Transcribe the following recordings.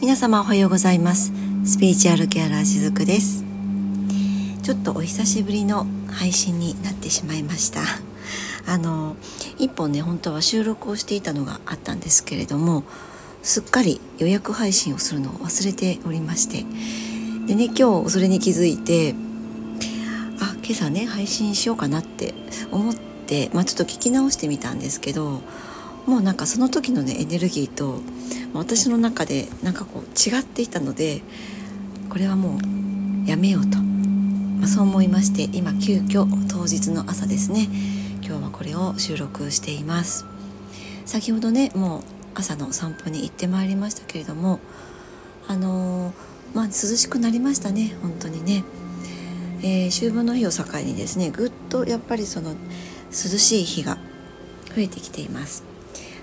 皆様おはようございます。スピリチュアルケアラーしずくです。ちょっとお久しぶりの配信になってしまいました。あの一本ね本当は収録をしていたのがあったんですけれどもすっかり予約配信をするのを忘れておりまして。でね今日それに気づいてあ今朝ね配信しようかなって思って、まあ、ちょっと聞き直してみたんですけどもうなんかその時のねエネルギーと私の中でなんかこう違っていたのでこれはもうやめようと、まあ、そう思いまして今急遽当日の朝ですね。今日はこれを収録しています。先ほどねもう朝の散歩に行ってまいりましたけれどもあのー、まあ涼しくなりましたね本当にね、えー、秋分の日を境にですねぐっとやっぱりその涼しい日が増えてきています。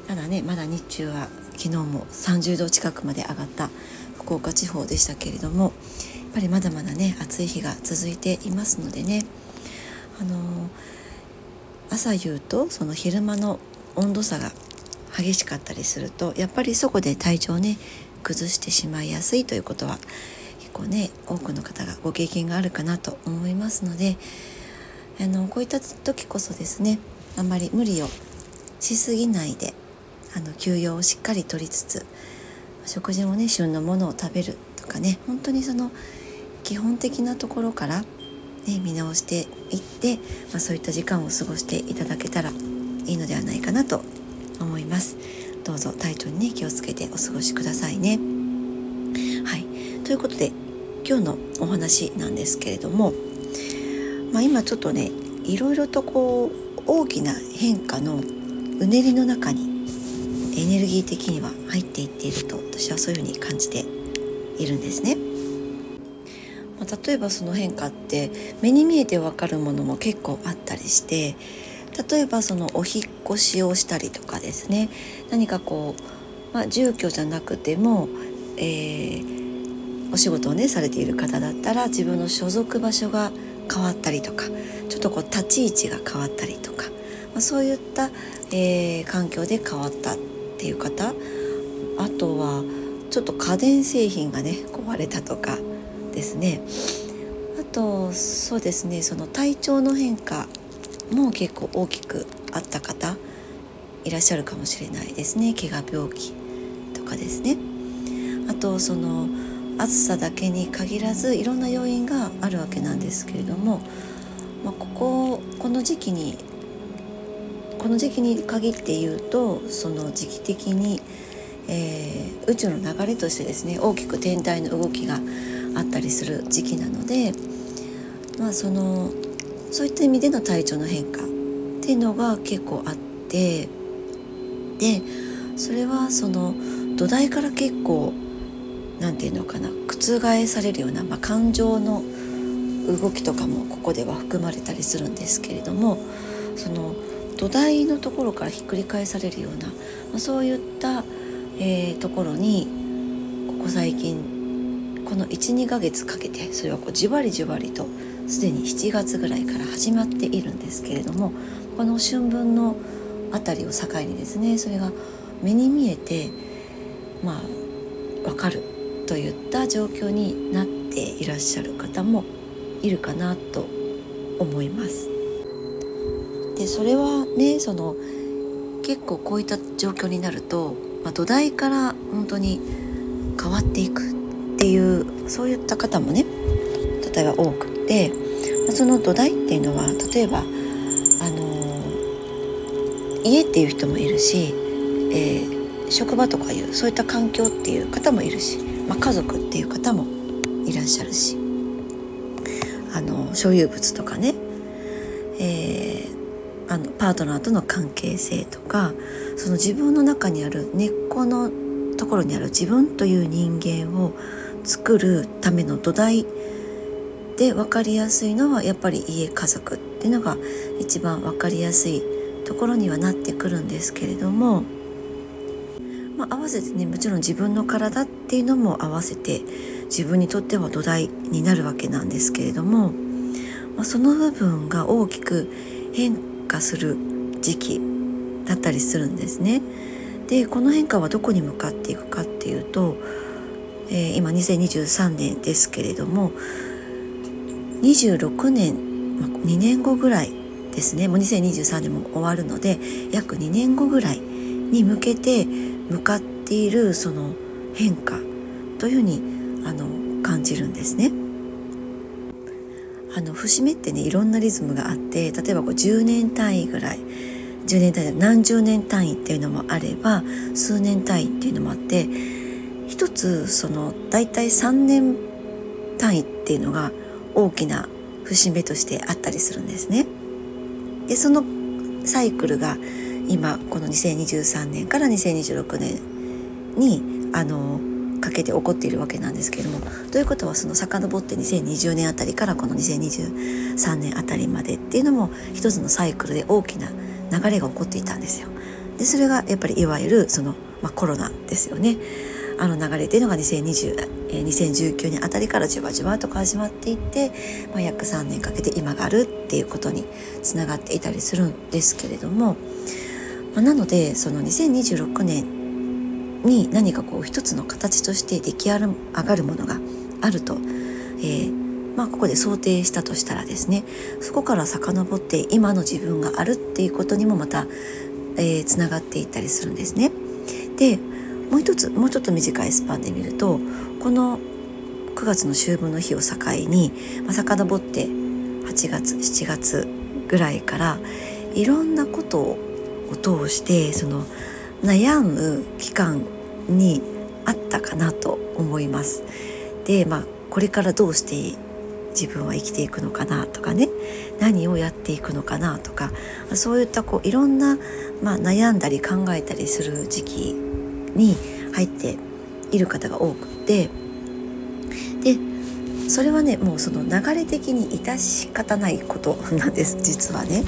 ただねまだ日中は昨日も30度近くまで上がった福岡地方でしたけれどもやっぱりまだまだね暑い日が続いていますのでねあの朝夕とその昼間の温度差が激しかったりするとやっぱりそこで体調ね崩してしまいやすいということは結構ね多くの方がご経験があるかなと思いますのであのこういった時こそですねあんまり無理をしすぎないであの休養をしっかりとりつつ食事もね旬のものを食べるとかね本当にその基本的なところから、ね、見直していって、まあ、そういった時間を過ごしていただけたらいいのではないかなと思います。どうぞ体調にね気をつけてお過ごしくださいね。はい。ということで今日のお話なんですけれども、まあ、今ちょっとねいろいろとこう大きな変化のうねりの中にエネルギー的には入っていっていると私はそういうふうに感じているんですね。まあ、例えばその変化って目に見えてわかるものも結構あったりして例えばそのお引越しをしたりとかですね何かこう、まあ、住居じゃなくても、えー、お仕事をねされている方だったら自分の所属場所が変わったりとかちょっとこう立ち位置が変わったりとか、まあ、そういった、えー、環境で変わったっていう方あとはちょっと家電製品がね壊れたとかですね。あとそうですねその体調の変化も結構大きくあった方いらっしゃるかもしれないですね。怪我病気とかですね。あとその暑さだけに限らずいろんな要因があるわけなんですけれども、まあ、こここの時期にこの時期に限って言うとその時期的に、えー、宇宙の流れとしてですね大きく天体の動きがあったりする時期なので、まあ、そのそういった意味での体調の変化っていうのが結構あってでそれはその土台から結構何て言うのかな覆されるような、まあ、感情の動きとかもここでは含まれたりするんですけれどもその土台のところからひっくり返されるような、まあ、そういった、えー、ところにここ最近この12ヶ月かけてそれはこうじわりじわりとすでに7月ぐらいから始まっているんですけれどもこの春分の辺りを境にですねそれが目に見えてまあ分かるといった状況になっていらっしゃる方もいるかなと思います。でそれはねその結構こういった状況になると、まあ、土台から本当に変わっていくっていうそういった方もね例えば多くて、まあ、その土台っていうのは例えばあの家っていう人もいるし、えー、職場とかいうそういった環境っていう方もいるし、まあ、家族っていう方もいらっしゃるしあの所有物とかね、えーあのパートナーとの関係性とかその自分の中にある根っこのところにある自分という人間を作るための土台で分かりやすいのはやっぱり家家族っていうのが一番分かりやすいところにはなってくるんですけれども、まあ、合わせてねもちろん自分の体っていうのも合わせて自分にとっては土台になるわけなんですけれども、まあ、その部分が大きく変化化する時期だったりするんですね。でこの変化はどこに向かっていくかっていうとえー、今2023年ですけれども26年、2年後ぐらいですねもう2023年も終わるので約2年後ぐらいに向けて向かっているその変化というふうにあの感じるんですね。あの節目ってねいろんなリズムがあって例えばこう10年単位ぐらい10年単位何十年単位っていうのもあれば数年単位っていうのもあって一つその大体3年単位っていうのが大きな節目としてあったりするんですね。でそのサイクルが今この2023年から2026年にあのかけて起こっているわけなんですけれどもということはその遡って2020年あたりからこの2023年あたりまでっていうのも一つのサイクルで大きな流れが起こっていたんですよ。でそれがやっぱりいわゆるその、まあ、コロナですよね。あの流れっていうのが2020、えー、2019年あたりからじわじわと始まっていって、まあ、約3年かけて今があるっていうことにつながっていたりするんですけれども、まあ、なのでその2026年に何かこう一つの形として出来上がるものがあると、えー、まあ、ここで想定したとしたらですねそこから遡って今の自分があるっていうことにもまたつな、えー、がっていったりするんですね。でもう一つもうちょっと短いスパンで見るとこの9月の秋分の日を境に、まあ、遡って8月7月ぐらいからいろんなことを通してその悩む期間にあったかなと思います。でまあこれからどうして自分は生きていくのかなとかね何をやっていくのかなとかそういったこういろんな、まあ、悩んだり考えたりする時期に入っている方が多くてでそれはねもうその流れ的に致し方ないこと なんです実はね。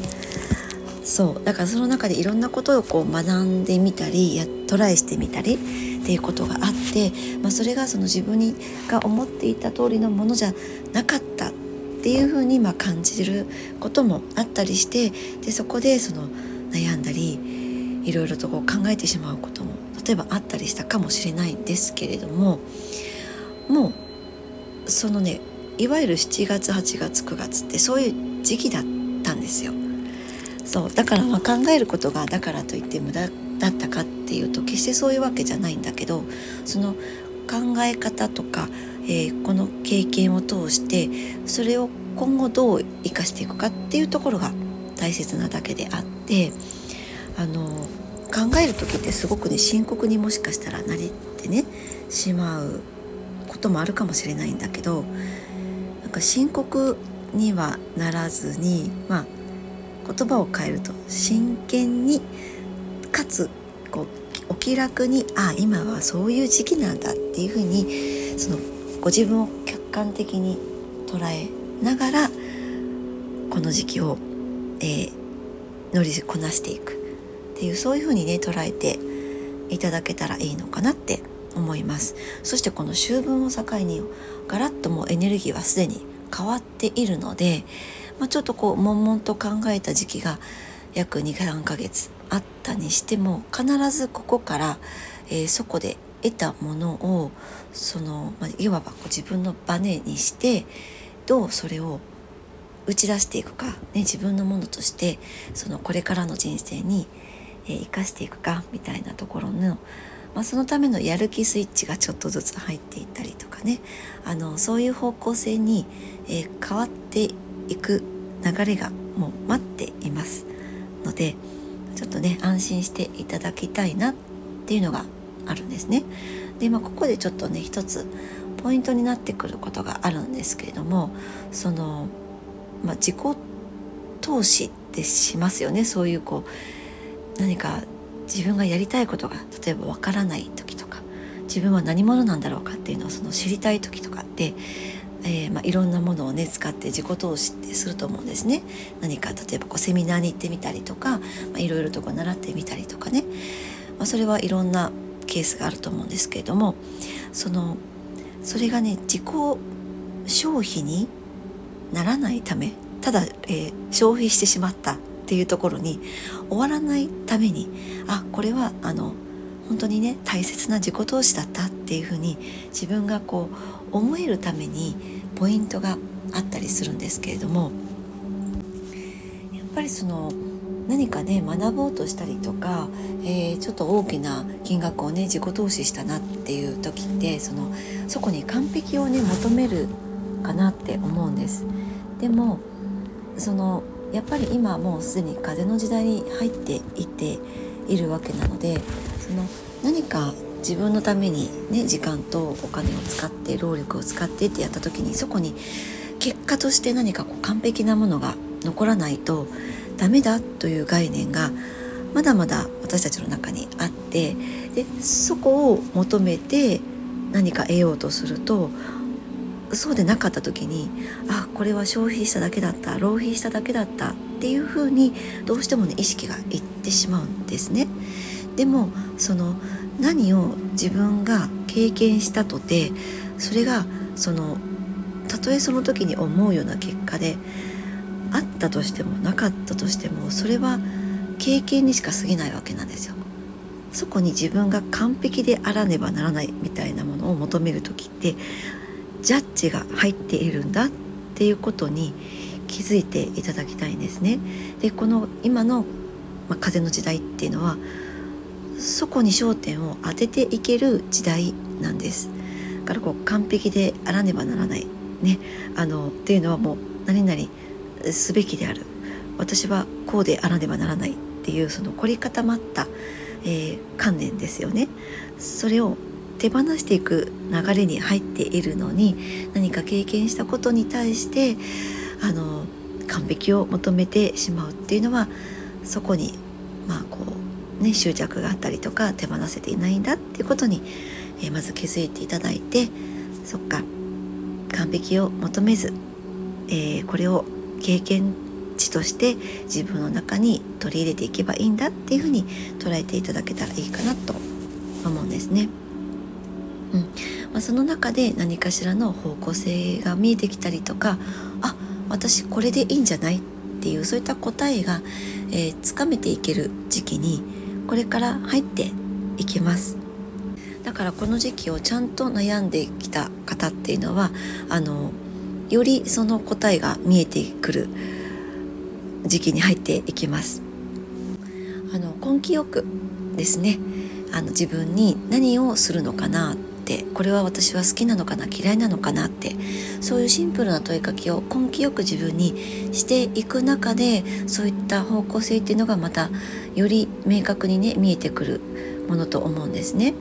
そうだからその中でいろんなことをこう学んでみたりやトライしてみたりっていうことがあって、まあ、それがその自分にが思っていた通りのものじゃなかったっていうふうにま感じることもあったりしてでそこでその悩んだりいろいろとこう考えてしまうことも例えばあったりしたかもしれないんですけれどももうそのねいわゆる7月8月9月ってそういう時期だったんですよ。そうだからま考えることがだからといって無駄だったかっていうと決してそういうわけじゃないんだけどその考え方とか、えー、この経験を通してそれを今後どう生かしていくかっていうところが大切なだけであってあの考える時ってすごくね深刻にもしかしたらなりってねしまうこともあるかもしれないんだけどなんか深刻にはならずにまあ言葉を変えると真剣にかつこうお気楽にあ今はそういう時期なんだっていうふうにそのご自分を客観的に捉えながらこの時期を、えー、乗りこなしていくっていうそういうふうにね捉えていただけたらいいのかなって思います。そしてこの秋分を境にガラッともうエネルギーはすでに変わっているのでまあ、ちょっとこう悶々と考えた時期が約2 3ヶ月あったにしても必ずここから、えー、そこで得たものをその、まあ、いわばこう自分のバネにしてどうそれを打ち出していくか、ね、自分のものとしてそのこれからの人生に、えー、生かしていくかみたいなところの、まあ、そのためのやる気スイッチがちょっとずつ入っていったりとかね。あのそういう方向性に、えー、変わって行く流れがもう待っています。のでちょっとね安心していただきたいなっていうのがあるんですね。で、まあ、ここでちょっとね一つポイントになってくることがあるんですけれどもその、まあ、自己投資ってしますよねそういうこう何か自分がやりたいことが例えばわからない時とか自分は何者なんだろうかっていうのをその知りたい時とかってえー、まあ、いろんなものをね使って自己投資ってすると思うんですね。何か例えばこうセミナーに行ってみたりとか、まあ、いろいろとこう習ってみたりとかね、まあ、それはいろんなケースがあると思うんですけれどもそのそれがね自己消費にならないためただ、えー、消費してしまったっていうところに終わらないためにあこれはあの本当にね大切な自己投資だったっていうふうに自分がこう思えるためにポイントがあったりするんですけれどもやっぱりその何かね学ぼうとしたりとか、えー、ちょっと大きな金額をね自己投資したなっていう時ってそのそこに完璧をね求めるかなって思うんです。でもそのやっぱり今もうすでに風の時代に入っていているわけなのでその何か自分のためにね時間とお金を使って労力を使ってってやった時にそこに結果として何かこう完璧なものが残らないとダメだという概念がまだまだ私たちの中にあってでそこを求めて何か得ようとするとそうでなかった時にあこれは消費しただけだった浪費しただけだったっていうふうにどうしてもね意識がいってしまうんですね。でもその何を自分が経験したとてそれがそのたとえその時に思うような結果であったとしてもなかったとしてもそれは経験にしか過ぎないわけなんですよ。そこに自分が完璧であらねばならないみたいなものを求める時ってジャッジが入っているんだっていうことに気づいていただきたいんですね。でこの今の、まあ、風の時代っていうのはそこに焦点を当てていける時代なんです。だからこう完璧であらねばならない。ね。あのっていうのはもう何々すべきである。私はこうであらねばならない。っていうその凝り固まった、えー、観念ですよね。それを手放していく流れに入っているのに何か経験したことに対してあの完璧を求めてしまうっていうのはそこにまあこうね執着があったりとか手放せていないんだっていうことに、えー、まず気づいていただいてそっか完璧を求めず、えー、これを経験値として自分の中に取り入れていけばいいんだっていうふうに捉えていただけたらいいかなと思うんですね。うんまあ、その中で何かしらの方向性が見えてきたりとかあ私これでいいんじゃないっていうそういった答えが、えー、つかめていける時期にこれから入っていきます。だからこの時期をちゃんと悩んできた方っていうのはあのよりその答えが見えてくる時期に入っていきます。あの根気よくですねあの自分に何をするのかなってこれは私は好きなのかな嫌いなのかなってそういうシンプルな問いかけを根気よく自分にしていく中でそういった方向性っていうのがまたより明確にね見えてくるものと思うんですね。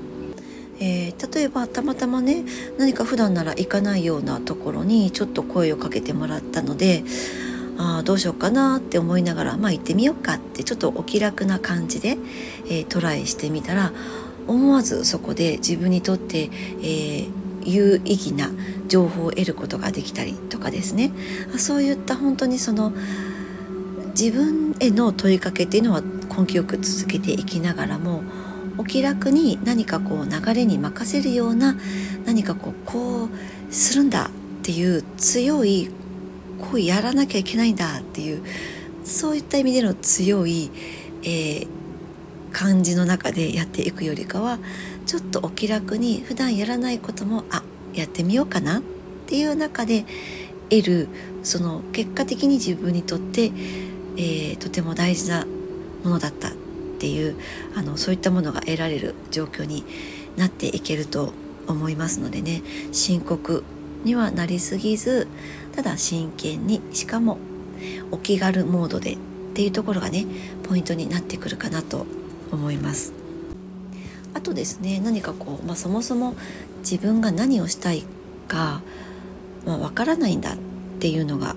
えー、例えばたまたまね何か普段なら行かないようなところにちょっと声をかけてもらったのであどうしようかなって思いながらまあ行ってみようかってちょっとお気楽な感じで、えー、トライしてみたら思わずそこで自分にとって、えー、有意義な情報を得ることができたりとかですね。そういった本当にその自分への問いかけっていうのは根気よく続けていきながらもお気楽に何かこう流れに任せるような何かこうこうするんだっていう強いこうやらなきゃいけないんだっていうそういった意味での強い、えー、感じの中でやっていくよりかはちょっとお気楽に普段やらないこともあやってみようかなっていう中で得るその結果的に自分にとって、えー、とても大事なものだったっていうあのそういったものが得られる状況になっていけると思いますのでね。深刻にはなりすぎずただ真剣にしかもお気軽モードでっていうところがねポイントになってくるかなと思います。あとですね何かこう、まあ、そもそも自分が何をしたいかわ、まあ、からないんだっていうのが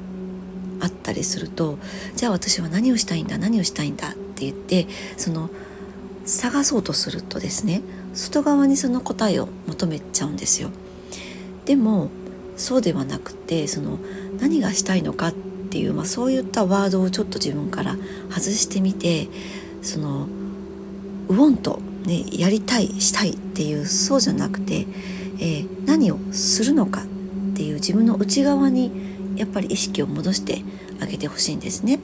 あったりするとじゃあ私は何をしたいんだ何をしたいんだって言ってその探そうとするとですね外側にその答えを求めちゃうんですよ。でもそうではなくてその何がしたいのかっていう、まあ、そういったワードをちょっと自分から外してみてその「ウォント」ね、やりたいしたいっていうそうじゃなくて、えー、何をするのかっていう自分の内側にやっぱり意識を戻してあげてほしいんですね。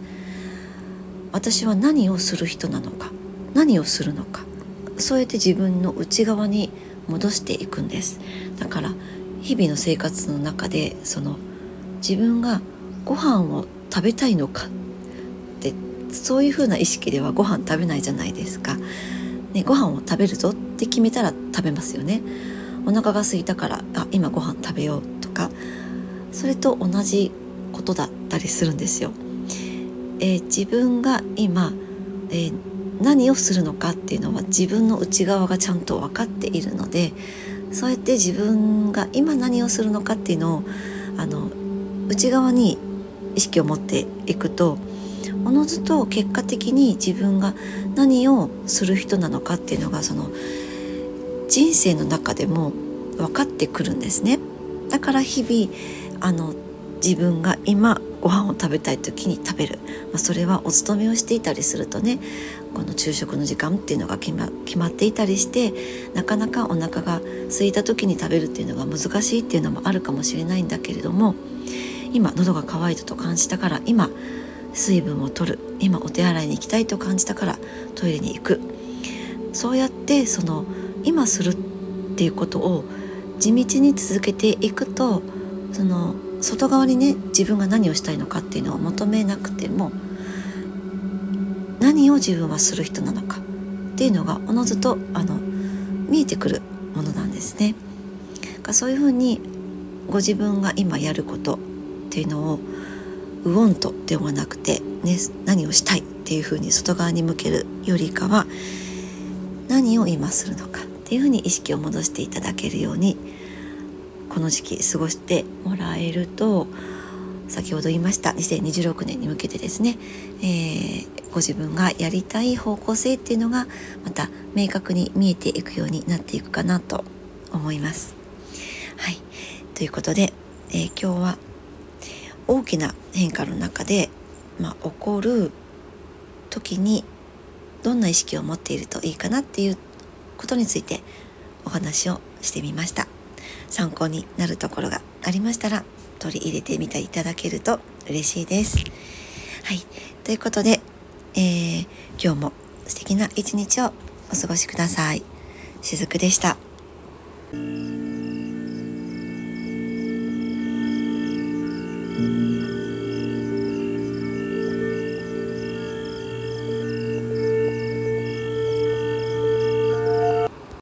私は何をする人なのか何をするのかそうやって自分の内側に戻していくんですだから日々の生活の中でその自分がご飯を食べたいのかっそういうふうな意識ではご飯食べないじゃないですか、ね、ご飯を食べるぞって決めたら食べますよね。お腹が空いたからあ今ご飯食べようとか。それと同じことだったりするんですよ。えー、自分が今、えー、何をするのかっていうのは自分の内側がちゃんと分かっているのでそうやって自分が今何をするのかっていうのをあの内側に意識を持っていくとおのずと結果的に自分が何をする人なのかっていうのがその人生の中でも分かってくるんですね。だから日々あの自分が今ご飯を食べたい時に食べる、まあ、それはお勤めをしていたりするとねこの昼食の時間っていうのが決ま決まっていたりしてなかなかお腹が空いた時に食べるっていうのが難しいっていうのもあるかもしれないんだけれども今喉が渇いたと感じたから今水分を取る今お手洗いに行きたいと感じたからトイレに行くそうやってその今するっていうことを地道に続けていくとその外側にね自分が何をしたいのかっていうのを求めなくても何を自分はする人なのかっていうのがおのずとあの見えてくるものなんですね。そういうふうにご自分が今やることっていうのをウォントではなくて、ね、何をしたいっていうふうに外側に向けるよりかは何を今するのかっていうふうに意識を戻していただけるようにこの時期過ごしてもらえると先ほど言いました2026年に向けてですね、えー、ご自分がやりたい方向性っていうのがまた明確に見えていくようになっていくかなと思います。はい、ということで、えー、今日は大きな変化の中で、まあ、起こる時にどんな意識を持っているといいかなっていうことについてお話をしてみました。参考になるところがありましたら取り入れてみていただけると嬉しいです。はい。ということで、えー、今日も素敵な一日をお過ごしください。しずくでした。